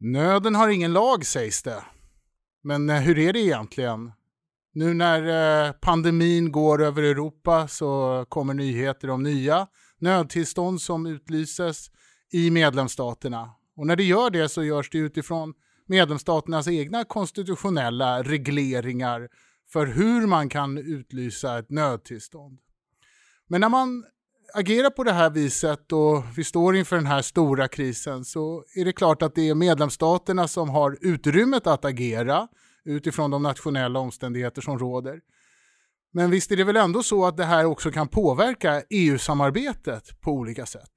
Nöden har ingen lag sägs det. Men eh, hur är det egentligen? Nu när eh, pandemin går över Europa så kommer nyheter om nya nödtillstånd som utlyses i medlemsstaterna. Och när det gör det så görs det utifrån medlemsstaternas egna konstitutionella regleringar för hur man kan utlysa ett nödtillstånd. Men när man agerar på det här viset och vi står inför den här stora krisen så är det klart att det är medlemsstaterna som har utrymmet att agera utifrån de nationella omständigheter som råder. Men visst är det väl ändå så att det här också kan påverka EU-samarbetet på olika sätt.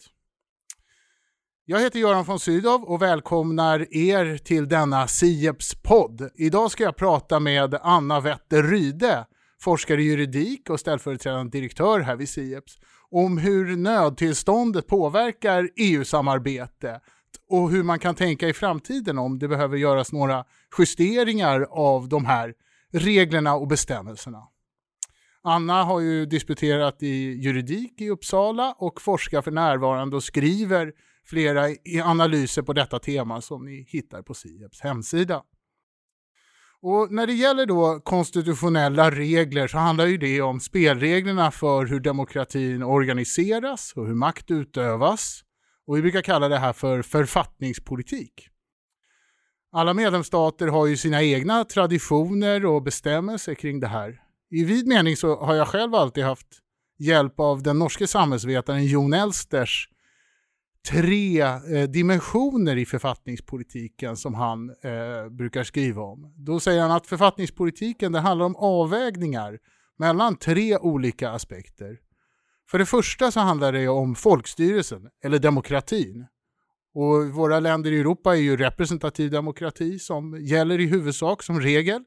Jag heter Göran von Sydow och välkomnar er till denna Sieps podd. Idag ska jag prata med Anna Wetter Ryde, forskare i juridik och ställföreträdande direktör här vid Sieps, om hur nödtillståndet påverkar EU-samarbetet och hur man kan tänka i framtiden om det behöver göras några justeringar av de här reglerna och bestämmelserna. Anna har ju disputerat i juridik i Uppsala och forskar för närvarande och skriver flera analyser på detta tema som ni hittar på Sieps hemsida. Och när det gäller då konstitutionella regler så handlar ju det om spelreglerna för hur demokratin organiseras och hur makt utövas. Och vi brukar kalla det här för författningspolitik. Alla medlemsstater har ju sina egna traditioner och bestämmelser kring det här. I vid mening så har jag själv alltid haft hjälp av den norske samhällsvetaren Jon Elsters tre eh, dimensioner i författningspolitiken som han eh, brukar skriva om. Då säger han att författningspolitiken det handlar om avvägningar mellan tre olika aspekter. För det första så handlar det om folkstyrelsen, eller demokratin. Och våra länder i Europa är ju representativ demokrati som gäller i huvudsak som regel.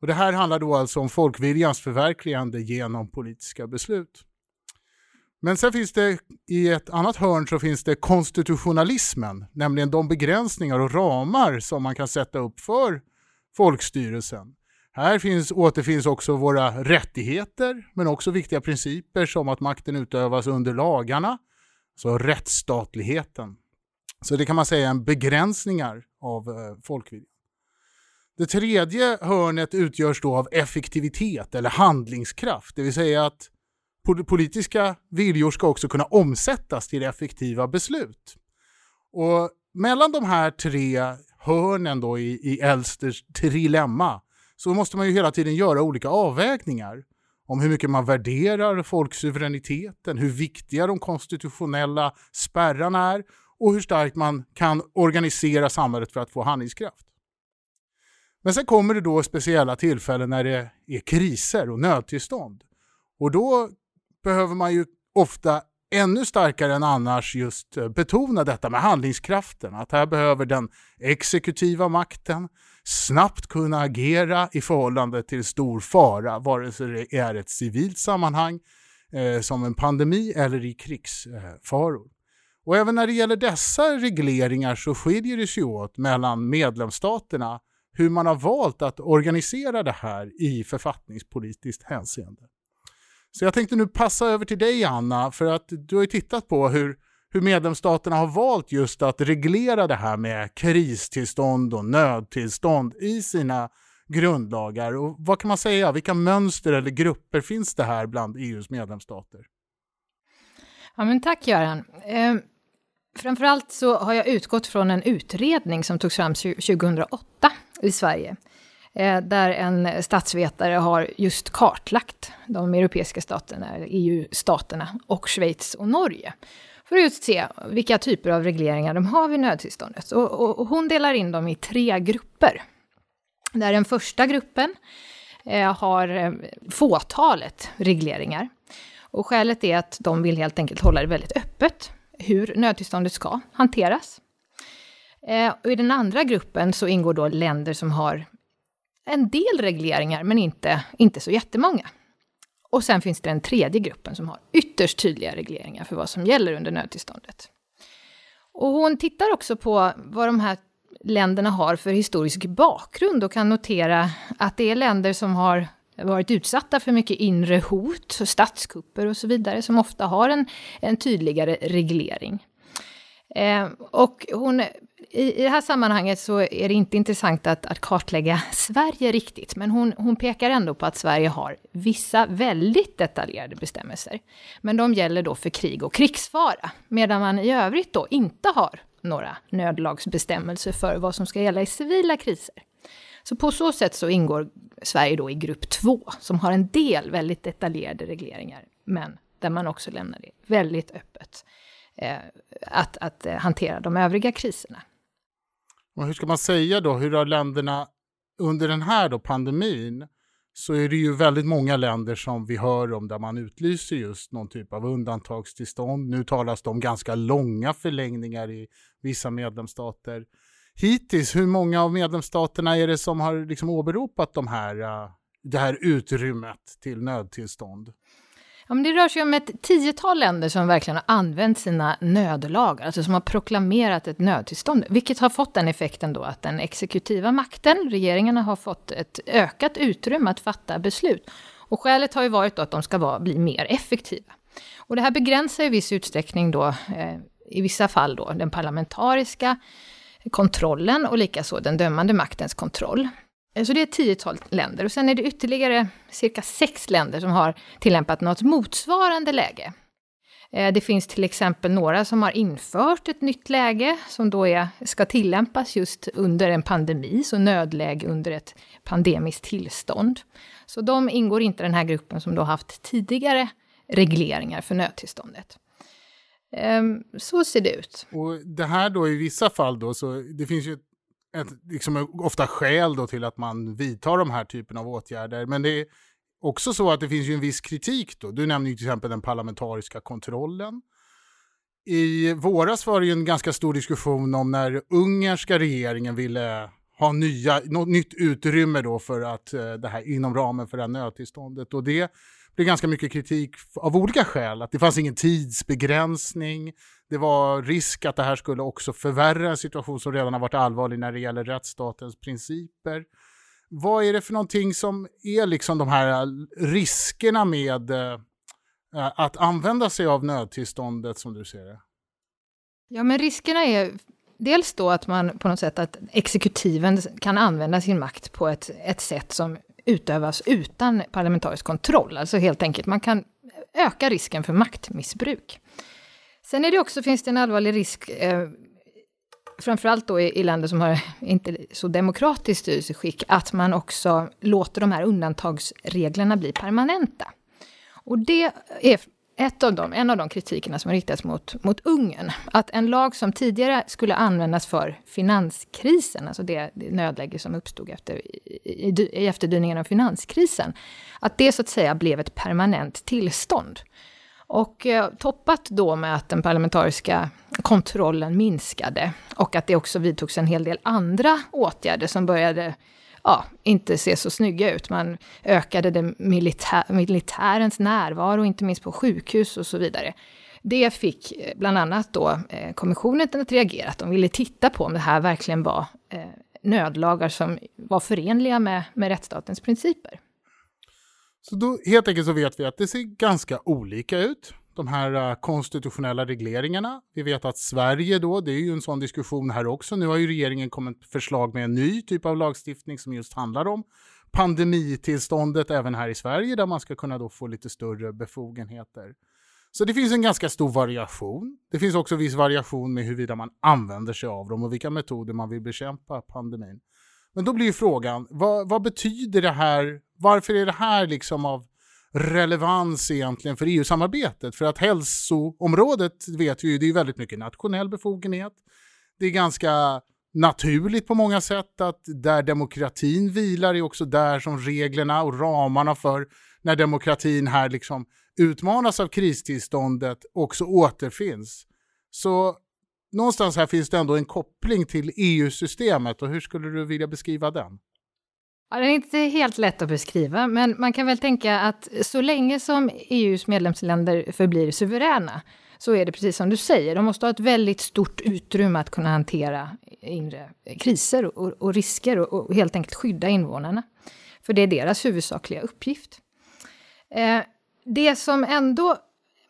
Och Det här handlar då alltså om folkviljans förverkligande genom politiska beslut. Men sen finns det i ett annat hörn så finns det konstitutionalismen, nämligen de begränsningar och ramar som man kan sätta upp för folkstyrelsen. Här finns, återfinns också våra rättigheter, men också viktiga principer som att makten utövas under lagarna, så rättsstatligheten. Så det kan man säga är en begränsningar av eh, folkviljan. Det tredje hörnet utgörs då av effektivitet eller handlingskraft, det vill säga att politiska viljor ska också kunna omsättas till effektiva beslut. Och mellan de här tre hörnen då i, i Elsters trilemma så måste man ju hela tiden göra olika avvägningar om hur mycket man värderar folksuveräniteten, hur viktiga de konstitutionella spärrarna är och hur starkt man kan organisera samhället för att få handlingskraft. Men sen kommer det då speciella tillfällen när det är kriser och nödtillstånd. Och då behöver man ju ofta ännu starkare än annars just eh, betona detta med handlingskraften. Att här behöver den exekutiva makten snabbt kunna agera i förhållande till stor fara, vare sig det är ett civilt sammanhang eh, som en pandemi eller i krigsfaror. Och även när det gäller dessa regleringar så skiljer det sig åt mellan medlemsstaterna hur man har valt att organisera det här i författningspolitiskt hänseende. Så jag tänkte nu passa över till dig Anna, för att du har ju tittat på hur, hur medlemsstaterna har valt just att reglera det här med kristillstånd och nödtillstånd i sina grundlagar. Och vad kan man säga, vilka mönster eller grupper finns det här bland EUs medlemsstater? Ja, men tack Göran. Eh, framförallt så har jag utgått från en utredning som togs fram 2008 i Sverige Eh, där en statsvetare har just kartlagt de europeiska staterna, EU-staterna e och Schweiz och Norge. För att just se vilka typer av regleringar de har vid nödtillståndet. Och, och, och hon delar in dem i tre grupper. Där den första gruppen eh, har eh, fåtalet regleringar. Och skälet är att de vill helt enkelt hålla det väldigt öppet hur nödtillståndet ska hanteras. Eh, och I den andra gruppen så ingår då länder som har en del regleringar, men inte, inte så jättemånga. Och sen finns det den tredje gruppen som har ytterst tydliga regleringar för vad som gäller under nödtillståndet. Och hon tittar också på vad de här länderna har för historisk bakgrund och kan notera att det är länder som har varit utsatta för mycket inre hot, statskupper och så vidare, som ofta har en, en tydligare reglering. Eh, och hon, i, i det här sammanhanget så är det inte intressant att, att kartlägga Sverige riktigt, men hon, hon pekar ändå på att Sverige har vissa väldigt detaljerade bestämmelser. Men de gäller då för krig och krigsfara, medan man i övrigt då inte har några nödlagsbestämmelser för vad som ska gälla i civila kriser. Så på så sätt så ingår Sverige då i grupp två, som har en del väldigt detaljerade regleringar, men där man också lämnar det väldigt öppet eh, att, att eh, hantera de övriga kriserna. Och hur ska man säga då, hur har länderna under den här då pandemin så är det ju väldigt många länder som vi hör om där man utlyser just någon typ av undantagstillstånd. Nu talas det om ganska långa förlängningar i vissa medlemsstater. Hittills, hur många av medlemsstaterna är det som har liksom åberopat de här, äh, det här utrymmet till nödtillstånd? Ja, men det rör sig om ett tiotal länder som verkligen har använt sina nödlagar, alltså som har proklamerat ett nödtillstånd, vilket har fått den effekten då att den exekutiva makten, regeringarna, har fått ett ökat utrymme att fatta beslut. Och skälet har ju varit då att de ska vara, bli mer effektiva. Och det här begränsar i viss utsträckning då, eh, i vissa fall då, den parlamentariska kontrollen och likaså den dömande maktens kontroll. Eh, så det är ett tiotal länder och sen är det ytterligare cirka sex länder som har tillämpat något motsvarande läge. Eh, det finns till exempel några som har infört ett nytt läge som då är, ska tillämpas just under en pandemi, så nödläge under ett pandemiskt tillstånd. Så de ingår inte i den här gruppen som då haft tidigare regleringar för nödtillståndet. Ehm, så ser det ut. Och det här då i vissa fall då, så det finns ju ett, liksom, ofta skäl då till att man vidtar de här typen av åtgärder. Men det är också så att det finns ju en viss kritik då. Du nämnde ju till exempel den parlamentariska kontrollen. I våras var det ju en ganska stor diskussion om när ungerska regeringen ville ha nya, något nytt utrymme då för att eh, det här inom ramen för det här nödtillståndet. Och det blev ganska mycket kritik av olika skäl. Att det fanns ingen tidsbegränsning. Det var risk att det här skulle också förvärra en situation som redan har varit allvarlig när det gäller rättsstatens principer. Vad är det för någonting som är liksom de här eh, riskerna med eh, eh, att använda sig av nödtillståndet som du ser det? Ja, men riskerna är dels då att man på något sätt att exekutiven kan använda sin makt på ett, ett sätt som utövas utan parlamentarisk kontroll. Alltså helt enkelt, man kan öka risken för maktmissbruk. Sen är det också, finns det en allvarlig risk, eh, framförallt då i, i länder som har inte så demokratiskt styrelseskick, att man också låter de här undantagsreglerna bli permanenta. Och det är ett av dem, en av de kritikerna som har riktats mot, mot Ungern, att en lag som tidigare skulle användas för finanskrisen, alltså det, det nödläge som uppstod efter, i, i efterdyningarna av finanskrisen, att det så att säga blev ett permanent tillstånd. Och eh, toppat då med att den parlamentariska kontrollen minskade och att det också vidtogs en hel del andra åtgärder som började ja, inte ser så snygga ut. Man ökade den militär, militärens närvaro, inte minst på sjukhus och så vidare. Det fick eh, bland annat då eh, kommissionen att reagera, att de ville titta på om det här verkligen var eh, nödlagar som var förenliga med, med rättsstatens principer. Så då helt enkelt så vet vi att det ser ganska olika ut de här eh, konstitutionella regleringarna. Vi vet att Sverige då, det är ju en sån diskussion här också. Nu har ju regeringen kommit förslag med en ny typ av lagstiftning som just handlar om pandemitillståndet även här i Sverige där man ska kunna då få lite större befogenheter. Så det finns en ganska stor variation. Det finns också viss variation med huruvida man använder sig av dem och vilka metoder man vill bekämpa pandemin. Men då blir ju frågan, vad, vad betyder det här? Varför är det här liksom av relevans egentligen för EU-samarbetet. För att hälsoområdet vet vi ju, det är väldigt mycket nationell befogenhet. Det är ganska naturligt på många sätt att där demokratin vilar är också där som reglerna och ramarna för när demokratin här liksom utmanas av kristillståndet också återfinns. Så någonstans här finns det ändå en koppling till EU-systemet och hur skulle du vilja beskriva den? Ja, det är inte helt lätt att beskriva, men man kan väl tänka att så länge som EUs medlemsländer förblir suveräna, så är det precis som du säger, de måste ha ett väldigt stort utrymme att kunna hantera inre kriser och, och risker och, och, helt enkelt skydda invånarna. För det är deras huvudsakliga uppgift. Eh, det som ändå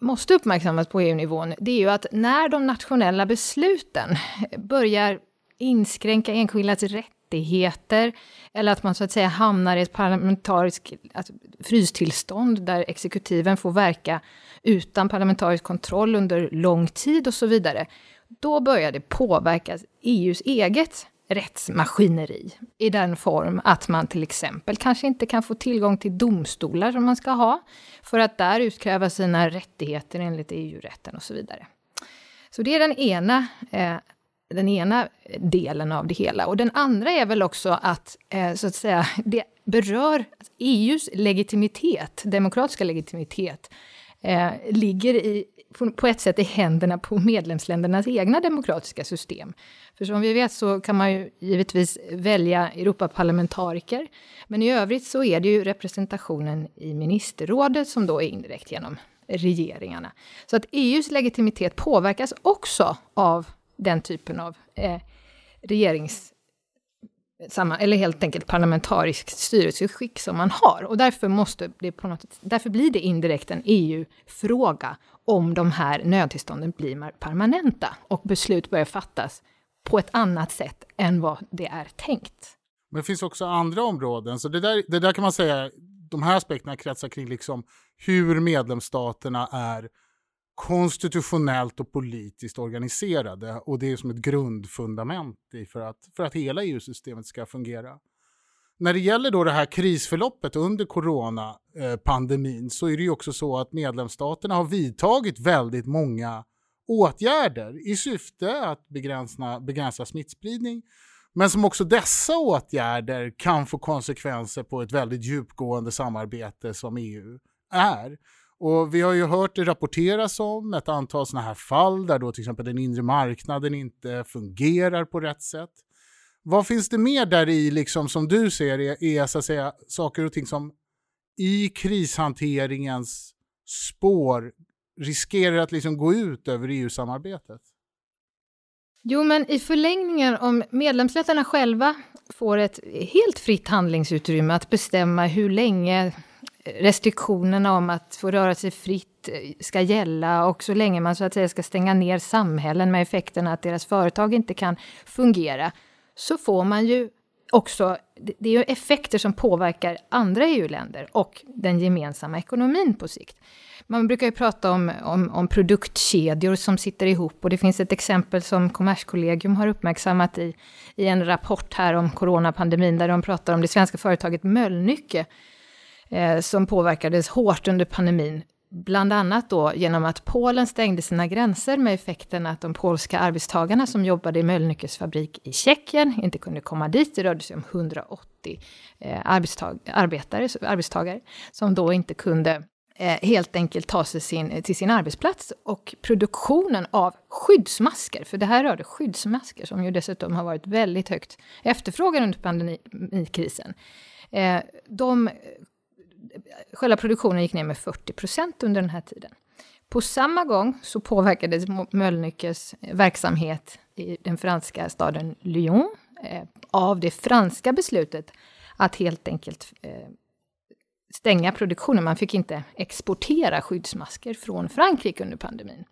måste uppmärksammas på EU-nivån, det är ju att när de nationella besluten börjar inskränka enskildas rätt rättigheter, eller att man så att säga hamnar i ett parlamentariskt alltså, frystillstånd, där exekutiven får verka utan parlamentarisk kontroll under lång tid och så vidare, då börjar det påverka EUs eget rättsmaskineri i den form att man till exempel kanske inte kan få tillgång till domstolar som man ska ha, för att där utkräva sina rättigheter enligt EU-rätten och så vidare. Så det är den ena, eh, den ena delen av det hela. Och den andra är väl också att, eh, så att säga, det berör EUs legitimitet, demokratiska legitimitet, eh, ligger i, på ett sätt i händerna på medlemsländernas egna demokratiska system. För som vi vet så kan man ju givetvis välja Europaparlamentariker, men i övrigt så är det ju representationen i ministerrådet som då är indirekt genom regeringarna. Så att EUs legitimitet påverkas också av den typen av eh, regerings samma, eller helt enkelt parlamentariskt styrelseskick som man har. Och därför, måste det på något, därför blir det indirekt en EU-fråga om de här nödtillstånden blir permanenta och beslut börjar fattas på ett annat sätt än vad det är tänkt. Men det finns också andra områden, så det där, det där kan man säga, de här aspekterna kretsar kring liksom hur medlemsstaterna är konstitutionellt och politiskt organiserade och det är som ett grundfundament för att, för att hela EU-systemet ska fungera. När det gäller då det här krisförloppet under coronapandemin så är det ju också så att medlemsstaterna har vidtagit väldigt många åtgärder i syfte att begränsa, begränsa smittspridning men som också dessa åtgärder kan få konsekvenser på ett väldigt djupgående samarbete som EU är. Och vi har ju hört det rapporteras om ett antal sådana här fall där då till exempel den inre marknaden inte fungerar på rätt sätt. Vad finns det mer där i liksom som du ser är, är så att säga saker och ting som i krishanteringens spår riskerar att liksom gå ut över EU-samarbetet? Jo, men i förlängningen, om medlemsländerna själva får ett helt fritt handlingsutrymme att bestämma hur länge restriktionerna om att få röra sig fritt ska gälla. Och så länge man så att säga ska stänga ner samhällen med effekten att deras företag inte kan fungera, så får man ju också, det är ju effekter som påverkar andra EU-länder och den gemensamma ekonomin på sikt. Man brukar ju prata om, om, om, produktkedjor som sitter ihop. Och det finns ett exempel som Kommerskollegium har uppmärksammat i, i en rapport här om coronapandemin där de pratar om det svenska företaget Mölnlycke eh, som påverkades hårt under pandemin. Bland annat då genom att Polen stängde sina gränser med effekten att de polska arbetstagarna som jobbade i Mölnlyckes fabrik i Tjeckien inte kunde komma dit. Det rörde sig om 180 eh, arbetstag arbetare, arbetstagare som då inte kunde eh, helt enkelt ta sig sin, till sin arbetsplats. Och produktionen av skyddsmasker, för det här rörde skyddsmasker som ju dessutom har varit väldigt högt efterfrågan under pandemikrisen. Eh, de själva produktionen gick ner med 40 procent under den här tiden. På samma gång så påverkades Mölnlyckes verksamhet i den franska staden Lyon eh, av det franska beslutet att helt enkelt eh, stänga produktionen. Man fick inte exportera skyddsmasker från Frankrike under pandemin.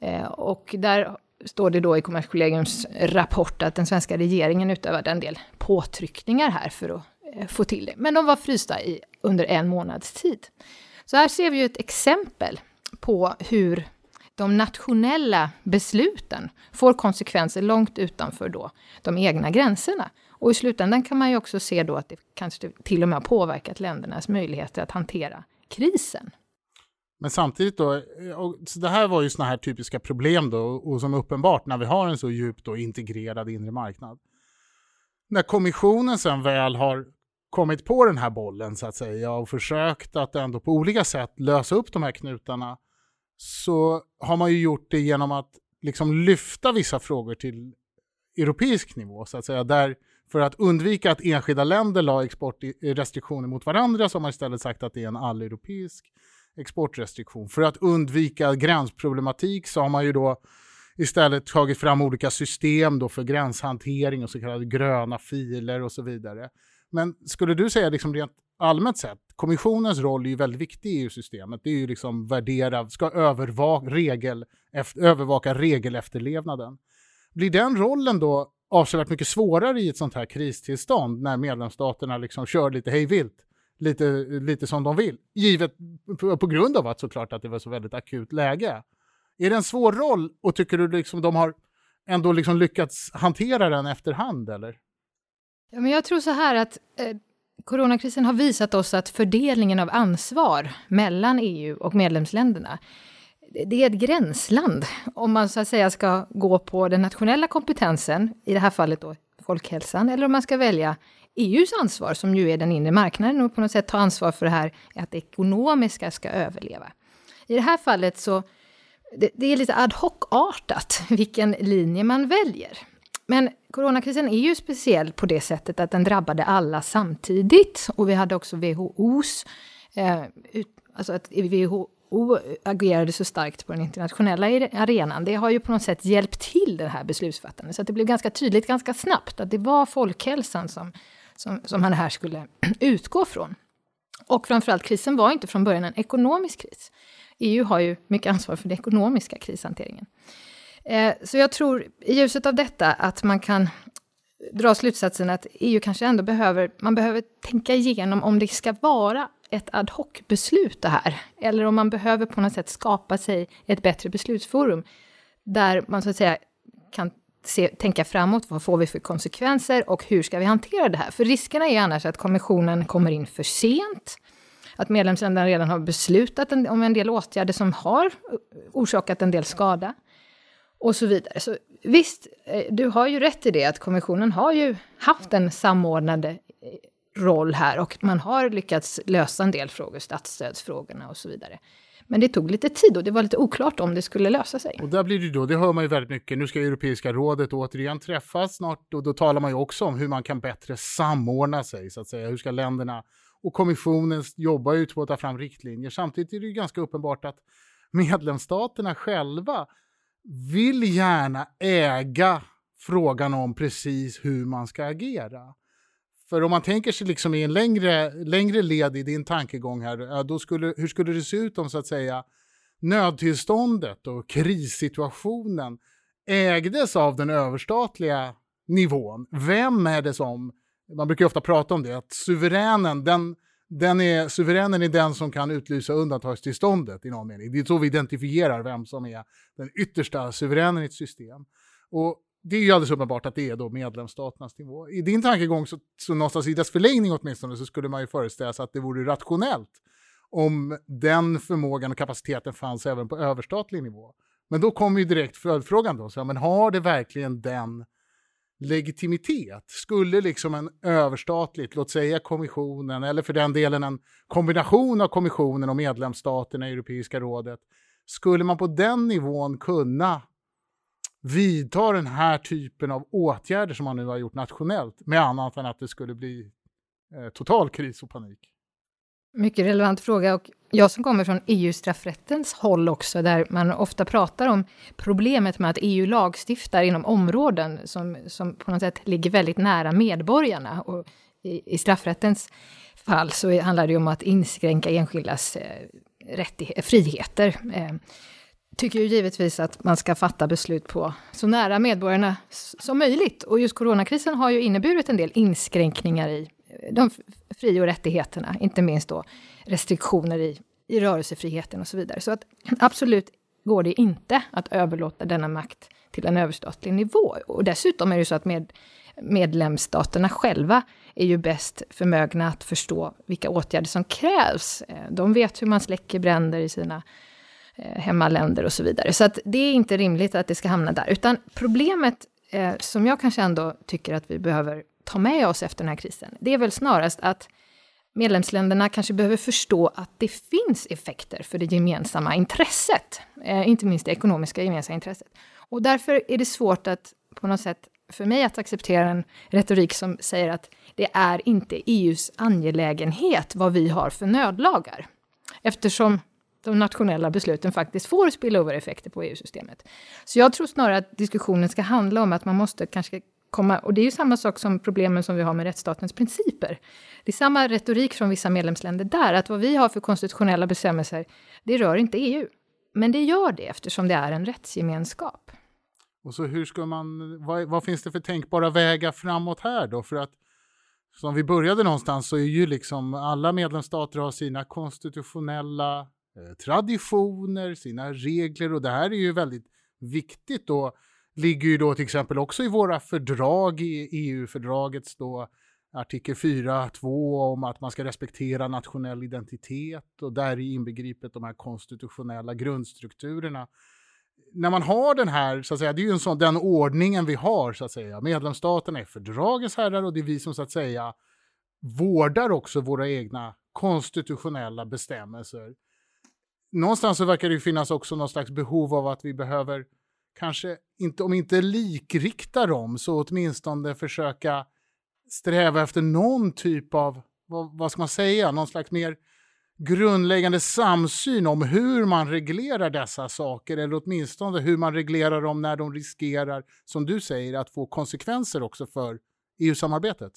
Eh, och där står det då i Kommerskollegiums rapport att den svenska regeringen utövade en del påtryckningar här för att Eh, få till det. Men de var frysta i, under en månads tid. Så här ser vi ju ett exempel på hur de nationella besluten får konsekvenser långt utanför då de egna gränserna. Och i slutändan kan man ju också se då att det kanske till och med har påverkat ländernas möjligheter att hantera krisen. Men samtidigt då, eh, så det här var ju sådana här typiska problem då, och som är uppenbart när vi har en så djupt då integrerad inre marknad. När kommissionen sen väl har kommit på den här bollen så att säga och försökt att ändå på olika sätt lösa upp de här knutarna så har man ju gjort det genom att liksom lyfta vissa frågor till europeisk nivå så att säga. Där för att undvika att enskilda länder la exportrestriktioner mot varandra så har man istället sagt att det är en alleuropeisk exportrestriktion. För att undvika gränsproblematik så har man ju då istället tagit fram olika system då för gränshantering och så kallade gröna filer och så vidare. Men skulle du säga liksom rent allmänt sett, kommissionens roll är ju väldigt viktig i EU-systemet. Det är ju liksom värdera, ska övervaka, regel, efter, övervaka regelefterlevnaden. Blir den rollen då avsevärt mycket svårare i ett sånt här kristillstånd när medlemsstaterna liksom kör lite hejvilt, lite, lite som de vill, givet på grund av att såklart att det var så väldigt akut läge. Är det en svår roll och tycker du liksom de har ändå liksom lyckats hantera den efterhand eller? Ja, men jag tror så här att eh, coronakrisen har visat oss att fördelningen av ansvar mellan EU och medlemsländerna det är ett gränsland om man så att säga ska gå på den nationella kompetensen, i det här fallet då folkhälsan, eller om man ska välja EUs ansvar, som ju är den inre marknaden, och på något sätt ta ansvar för det här att det ekonomiska ska överleva. I det här fallet så det, det är lite ad hoc-artat vilken linje man väljer. Men coronakrisen är ju speciell på det sättet att den drabbade alla samtidigt. Och vi hade också WHOs, eh, ut, alltså att WHO agerade så starkt på den internationella arenan. Det har ju på något sätt hjälpt till det här beslutsfattandet. Så att det blev ganska tydligt ganska snabbt att det var folkhälsan som, som, som man här skulle utgå från. Och framförallt, krisen var inte från början en ekonomisk kris. EU har ju mycket ansvar för den ekonomiska krishanteringen. Eh, så jag tror i ljuset av detta att man kan dra slutsatsen att EU kanske ändå behöver, man behöver tänka igenom om det ska vara ett ad hoc-beslut det här, eller om man behöver på något sätt skapa sig ett bättre beslutsforum, där man så att säga kan se, tänka framåt, vad får vi för konsekvenser och hur ska vi hantera det här? För riskerna är annars att kommissionen kommer in för sent, att medlemsländerna redan har beslutat en, om en del åtgärder som har orsakat en del skada och så vidare. Så visst, eh, du har ju rätt i det att kommissionen har ju haft en samordnande eh, roll här och man har lyckats lösa en del frågor, statsstödsfrågorna och så vidare. Men det tog lite tid och det var lite oklart om det skulle lösa sig. Och där blir det då, det hör man ju väldigt mycket, nu ska Europeiska rådet återigen träffas snart och då talar man ju också om hur man kan bättre samordna sig, så att säga. Hur ska länderna och kommissionen jobbar ju på att ta fram riktlinjer. Samtidigt är det ju ganska uppenbart att medlemsstaterna själva vill gärna äga frågan om precis hur man ska agera. För om man tänker sig liksom i en längre, längre led i din tankegång här, då skulle, hur skulle det se ut om så att säga nödtillståndet och krissituationen ägdes av den överstatliga nivån? Vem är det som, man brukar ofta prata om det, att suveränen, den, den är, suveränen är den som kan utlysa undantagstillståndet i någon mening. Det är så vi identifierar vem som är den yttersta suveränen i ett system. Och det är ju alldeles uppenbart att det är då medlemsstaternas nivå. I din tankegång, så, så någonstans i dess förlängning åtminstone, så skulle man ju föreställa sig att det vore rationellt om den förmågan och kapaciteten fanns även på överstatlig nivå. Men då kommer ju direkt följdfrågan då, så, men har det verkligen den legitimitet? Skulle liksom en överstatligt, låt säga kommissionen, eller för den delen en kombination av kommissionen och medlemsstaterna i Europeiska rådet, skulle man på den nivån kunna vidta den här typen av åtgärder som man nu har gjort nationellt med annat än att det skulle bli eh, total kris och panik? Mycket relevant fråga och jag som kommer från EU-straffrättens håll också, där man ofta pratar om problemet med att EU lagstiftar inom områden som, som på något sätt ligger väldigt nära medborgarna. Och i, i straffrättens fall så handlar det om att inskränka enskildas eh, eh, friheter. Eh, tycker ju givetvis att man ska fatta beslut på så nära medborgarna som möjligt. Och just coronakrisen har ju inneburit en del inskränkningar i de fri och rättigheterna, inte minst då restriktioner i, i rörelsefriheten och så vidare. Så att absolut går det inte att överlåta denna makt till en överstatlig nivå. Och dessutom är det så att med, medlemsstaterna själva är ju bäst förmögna att förstå vilka åtgärder som krävs. Eh, de vet hur man släcker bränder i sina eh, hemmaländer och så vidare. Så att det är inte rimligt att det ska hamna där. Utan problemet eh, som jag kanske ändå tycker att vi behöver ta med oss efter den här krisen, det är väl snarast att medlemsländerna kanske behöver förstå att det finns effekter för det gemensamma intresset, eh, inte minst det ekonomiska gemensamma intresset. Och därför är det svårt att på något sätt för mig att acceptera en retorik som säger att det är inte EUs angelägenhet vad vi har för nödlagar. Eftersom de nationella besluten faktiskt får spillover-effekter på EU-systemet. Så jag tror snarare att diskussionen ska handla om att man måste kanske komma, och det är ju samma sak som problemen som vi har med rättsstatens principer. Det är samma retorik från vissa medlemsländer där, att vad vi har för konstitutionella bestämmelser, det rör inte EU. Men det gör det eftersom det är en rättsgemenskap. Och så hur ska man, vad, vad, finns det för tänkbara vägar framåt här då? För att som vi började någonstans så är ju liksom alla medlemsstater har sina konstitutionella eh, traditioner, sina regler och det här är ju väldigt viktigt då. Ligger ju då till exempel också i våra fördrag, i EU-fördragets då artikel 4.2 om att man ska respektera nationell identitet och där i inbegripet de här konstitutionella grundstrukturerna. När man har den här, så att säga, det är ju en sån, den ordningen vi har, så att säga. Medlemsstaterna är fördragens herrar och det är vi som så att säga vårdar också våra egna konstitutionella bestämmelser. Någonstans så verkar det finnas också någon slags behov av att vi behöver kanske, inte, om inte likrikta dem, så åtminstone försöka sträva efter någon typ av, vad, vad ska man säga, någon slags mer grundläggande samsyn om hur man reglerar dessa saker eller åtminstone hur man reglerar dem när de riskerar, som du säger, att få konsekvenser också för EU-samarbetet?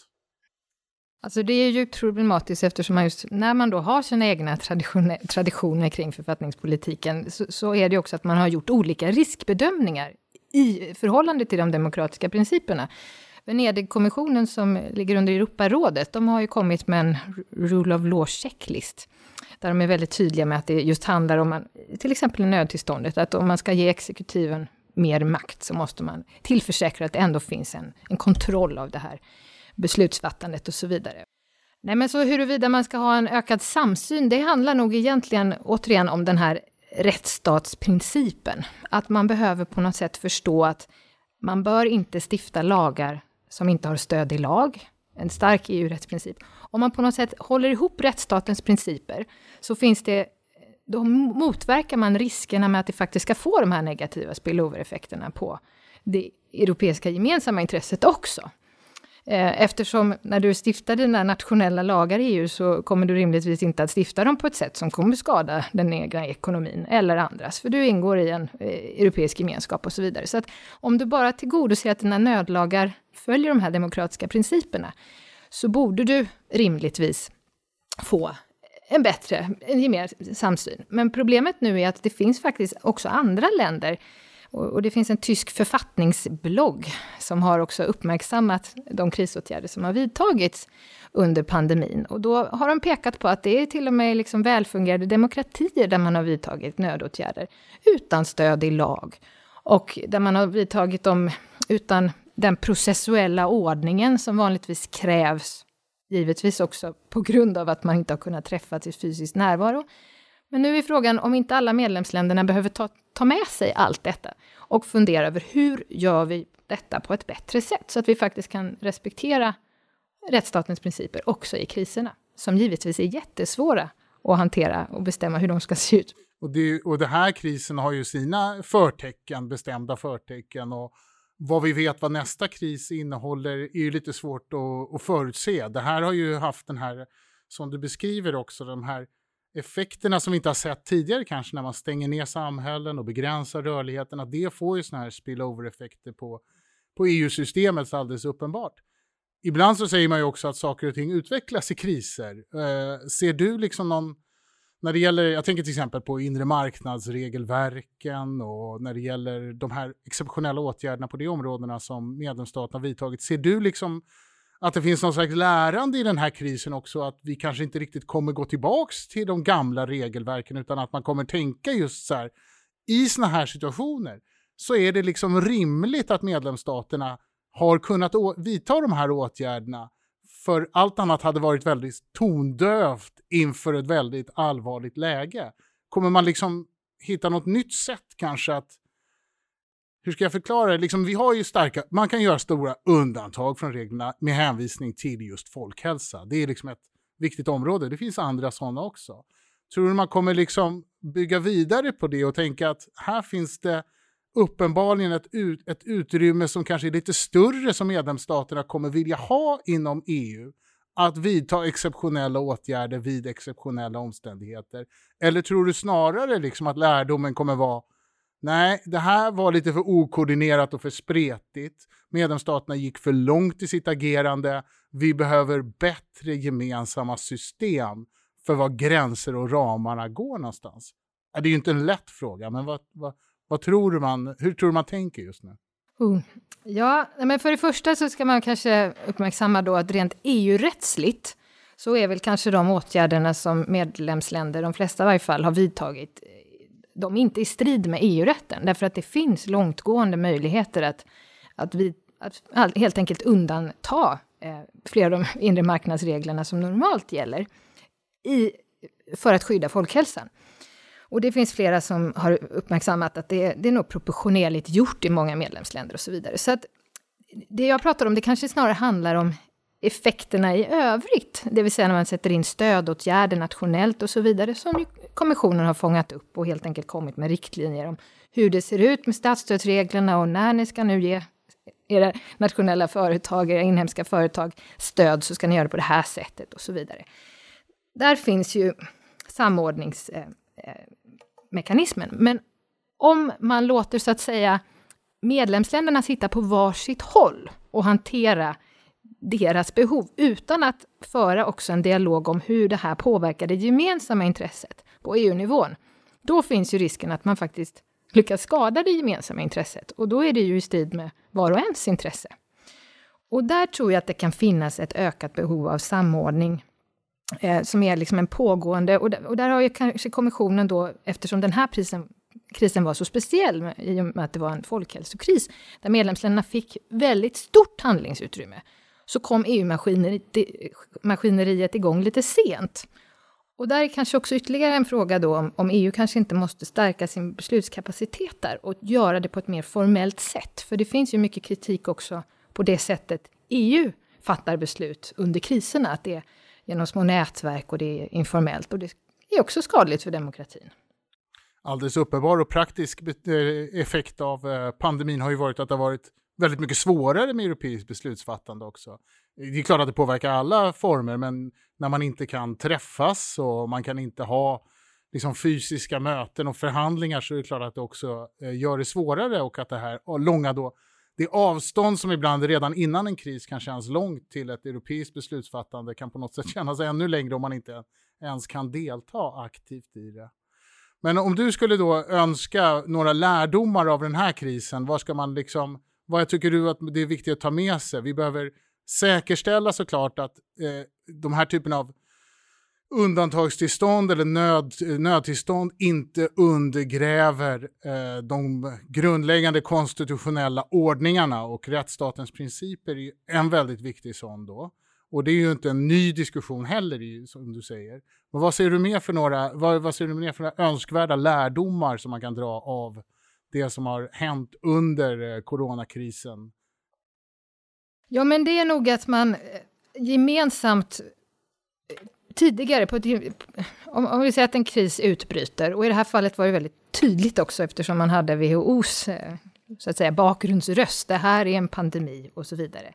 Alltså det är ju problematiskt eftersom man just, när man då har sina egna traditioner, traditioner kring författningspolitiken, så, så, är det också att man har gjort olika riskbedömningar i förhållande till de demokratiska principerna. Venedigkommissionen som ligger under Europarådet, de har ju kommit med en Rule of Law checklist, där de är väldigt tydliga med att det just handlar om, till exempel nödtillståndet, att om man ska ge exekutiven mer makt så måste man tillförsäkra att det ändå finns en, en kontroll av det här beslutsfattandet och så vidare. Nej, men så huruvida man ska ha en ökad samsyn, det handlar nog egentligen återigen om den här rättsstatsprincipen. Att man behöver på något sätt förstå att man bör inte stifta lagar som inte har stöd i lag, en stark EU-rättsprincip. Om man på något sätt håller ihop rättsstatens principer så finns det då motverkar man riskerna med att det faktiskt ska få de här negativa spillover-effekterna på det europeiska gemensamma intresset också. Eh, eftersom när du stiftar dina nationella lagar i EU så kommer du rimligtvis inte att stifta dem på ett sätt som kommer skada den egna ekonomin eller andras, för du ingår i en eh, europeisk gemenskap och så vidare. Så att om du bara tillgodoser att dina nödlagar följer de här demokratiska principerna, så borde du rimligtvis få en bättre, en mer samsyn. Men problemet nu är att det finns faktiskt också andra länder och, det finns en tysk författningsblogg som har också uppmärksammat de krisåtgärder som har vidtagits under pandemin. Och då har de pekat på att det är till och med liksom välfungerande demokratier där man har vidtagit nödåtgärder utan stöd i lag. Och där man har vidtagit dem utan den processuella ordningen som vanligtvis krävs, givetvis också på grund av att man inte har kunnat träffas i fysisk närvaro, men nu är frågan om inte alla medlemsländerna behöver ta, ta med sig allt detta och fundera över hur gör vi detta på ett bättre sätt så att vi faktiskt kan respektera rättsstatens principer också i kriserna, som givetvis är jättesvåra att hantera och bestämma hur de ska se ut. Och, det, och den här krisen har ju sina förtecken, bestämda förtecken och vad vi vet vad nästa kris innehåller är ju lite svårt att, att förutse. Det här har ju haft den här, som du beskriver också, de här effekterna som vi inte har sett tidigare kanske när man stänger ner samhällen och begränsar rörligheten, att det får ju sådana här spillover-effekter på, på EU-systemet alldeles uppenbart. Ibland så säger man ju också att saker och ting utvecklas i kriser. Eh, ser du liksom någon, när det gäller, jag tänker till exempel på inre marknadsregelverken och när det gäller de här exceptionella åtgärderna på de områdena som medlemsstaterna vidtagit, ser du liksom att det finns någon slags lärande i den här krisen också, att vi kanske inte riktigt kommer gå tillbaks till de gamla regelverken, utan att man kommer tänka just så här, i sådana här situationer så är det liksom rimligt att medlemsstaterna har kunnat vidta de här åtgärderna, för allt annat hade varit väldigt tondövt inför ett väldigt allvarligt läge. Kommer man liksom hitta något nytt sätt kanske att hur ska jag förklara det? Liksom, vi har ju starka, man kan göra stora undantag från reglerna med hänvisning till just folkhälsa. Det är liksom ett viktigt område. Det finns andra sådana också. Tror du man kommer liksom bygga vidare på det och tänka att här finns det uppenbarligen ett, ut, ett utrymme som kanske är lite större som medlemsstaterna kommer vilja ha inom EU att vidta exceptionella åtgärder vid exceptionella omständigheter? Eller tror du snarare liksom att lärdomen kommer vara nej, det här var lite för okoordinerat och för spretigt. Medlemsstaterna gick för långt i sitt agerande. Vi behöver bättre gemensamma system för var gränser och ramarna går någonstans. Det är ju inte en lätt fråga, men vad, vad, vad tror man, hur tror du man tänker just nu? Oh. Ja, men för det första så ska man kanske uppmärksamma då att rent EU-rättsligt så är väl kanske de åtgärderna som medlemsländer, de flesta i varje fall, har vidtagit, de är inte i strid med EU-rätten, därför att det finns långtgående möjligheter att, att, vi, att helt enkelt undanta eh, flera av de inre marknadsreglerna som normalt gäller i, för att skydda folkhälsan. Och det finns flera som har uppmärksammat att det, det är nog proportionerligt gjort i många medlemsländer och så vidare. Så att det jag pratar om, det kanske snarare handlar om effekterna i övrigt, det vill säga när man sätter in stödåtgärder nationellt och så vidare, som ju kommissionen har fångat upp och helt enkelt kommit med riktlinjer om hur det ser ut med statsstödsreglerna och när ni ska nu ge era nationella företag, era inhemska företag stöd, så ska ni göra det på det här sättet och så vidare. Där finns ju samordningsmekanismen. Eh, eh, Men om man låter så att säga medlemsländerna sitta på varsitt håll och hantera deras behov utan att föra också en dialog om hur det här påverkar det gemensamma intresset på EU-nivån, då finns ju risken att man faktiskt lyckas skada det gemensamma intresset och då är det ju i strid med var och ens intresse. Och där tror jag att det kan finnas ett ökat behov av samordning eh, som är liksom en pågående, och där, och där har ju kanske kommissionen då, eftersom den här prisen, krisen var så speciell i och med att det var en folkhälsokris, där medlemsländerna fick väldigt stort handlingsutrymme, så kom EU-maskineriet igång lite sent. Och där är kanske också ytterligare en fråga då om, om, EU kanske inte måste stärka sin beslutskapacitet där och göra det på ett mer formellt sätt. För det finns ju mycket kritik också på det sättet EU fattar beslut under kriserna, att det är genom små nätverk och det är informellt och det är också skadligt för demokratin. Alldeles uppenbar och praktisk eh, effekt av eh, pandemin har ju varit att det har varit väldigt mycket svårare med europeiskt beslutsfattande också. Det är klart att det påverkar alla former, men när man inte kan träffas och man kan inte ha liksom, fysiska möten och förhandlingar så är det klart att det också eh, gör det svårare och att det här långa då, det avstånd som ibland redan innan en kris kan kännas långt till ett europeiskt beslutsfattande kan på något sätt kännas ännu längre om man inte ens kan delta aktivt i det. Men om du skulle då önska några lärdomar av den här krisen, vad ska man liksom vad tycker du att det är viktigt att ta med sig? Vi behöver säkerställa såklart att eh, de här typen av undantagstillstånd eller nöd, nödtillstånd inte undergräver eh, de grundläggande konstitutionella ordningarna och rättsstatens principer är en väldigt viktig sån då. Och det är ju inte en ny diskussion heller, som du säger. Men vad ser du mer för några, vad, vad ser du mer för några önskvärda lärdomar som man kan dra av det som har hänt under eh, coronakrisen? Ja, men det är nog att man eh, gemensamt eh, tidigare, på ett, om, om vi säger att en kris utbryter, och i det här fallet var det väldigt tydligt också eftersom man hade WHOs eh, så att säga, bakgrundsröst, det här är en pandemi och så vidare.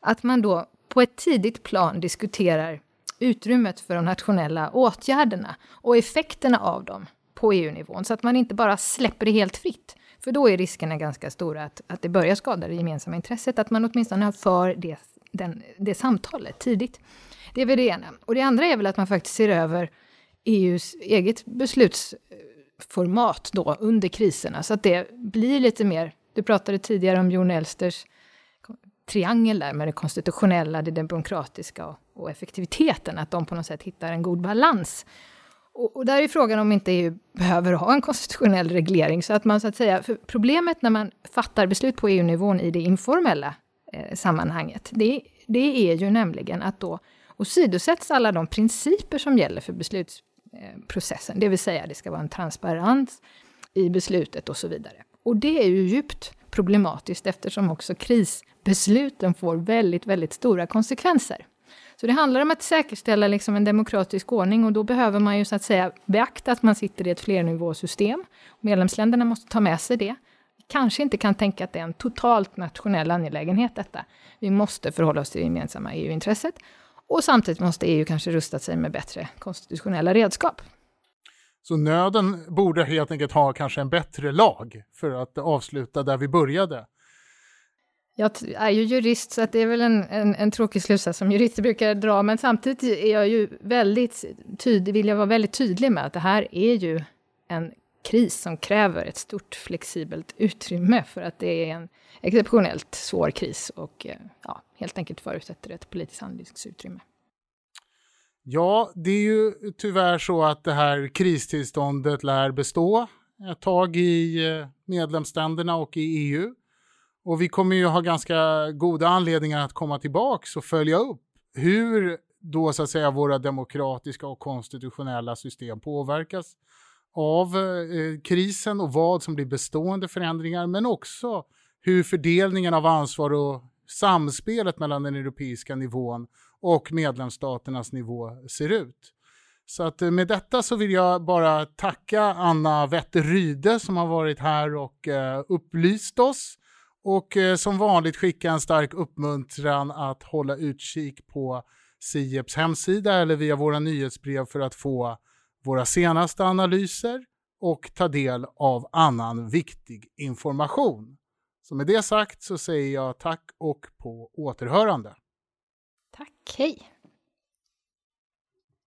Att man då på ett tidigt plan diskuterar utrymmet för de nationella åtgärderna och effekterna av dem på EU-nivån, så att man inte bara släpper det helt fritt. För då är riskerna ganska stora att, att det börjar skada det gemensamma intresset, att man åtminstone har för det, den, det samtalet tidigt. Det är väl det ena. Och det andra är väl att man faktiskt ser över EUs eget beslutsformat då under kriserna, så att det blir lite mer... Du pratade tidigare om Jon Elsters triangel där med det konstitutionella, det demokratiska och, och effektiviteten, att de på något sätt hittar en god balans. Och, och, där är frågan om inte EU behöver ha en konstitutionell reglering, så att man så att säga, för problemet när man fattar beslut på EU-nivån i det informella eh, sammanhanget, det, det är ju nämligen att då åsidosätts alla de principer som gäller för beslutsprocessen, eh, det vill säga det ska vara en transparens i beslutet och så vidare. Och det är ju djupt problematiskt eftersom också krisbesluten får väldigt, väldigt stora konsekvenser. Så det handlar om att säkerställa liksom en demokratisk ordning och då behöver man ju så att säga beakta att man sitter i ett flernivåsystem. Medlemsländerna måste ta med sig det. Vi kanske inte kan tänka att det är en totalt nationell angelägenhet detta. Vi måste förhålla oss till det gemensamma EU-intresset och samtidigt måste EU kanske rusta sig med bättre konstitutionella redskap. Så nöden borde helt enkelt ha kanske en bättre lag för att avsluta där vi började. Jag är ju jurist, så det är väl en, en, en tråkig slutsats som jurister brukar dra, men samtidigt är jag ju väldigt tydlig, vill jag vara väldigt tydlig med att det här är ju en kris som kräver ett stort flexibelt utrymme, för att det är en exceptionellt svår kris och eh, ja, helt enkelt förutsätter ett politiskt handlingsutrymme. Ja, det är ju tyvärr så att det här kristillståndet lär bestå ett tag i eh, medlemsländerna och i EU. Och vi kommer ju ha ganska goda anledningar att komma tillbaks och följa upp hur då så att säga våra demokratiska och konstitutionella system påverkas av eh, krisen och vad som blir bestående förändringar, men också hur fördelningen av ansvar och samspelet mellan den europeiska nivån och medlemsstaternas nivå ser ut. Så att eh, med detta så vill jag bara tacka Anna Wetterryde som har varit här och eh, upplyst oss och eh, som vanligt skicka en stark uppmuntran att hålla utkik på Sieps hemsida eller via våra nyhetsbrev för att få våra senaste analyser och ta del av annan viktig information. Så med det sagt så säger jag tack och på återhörande. Tack, hej!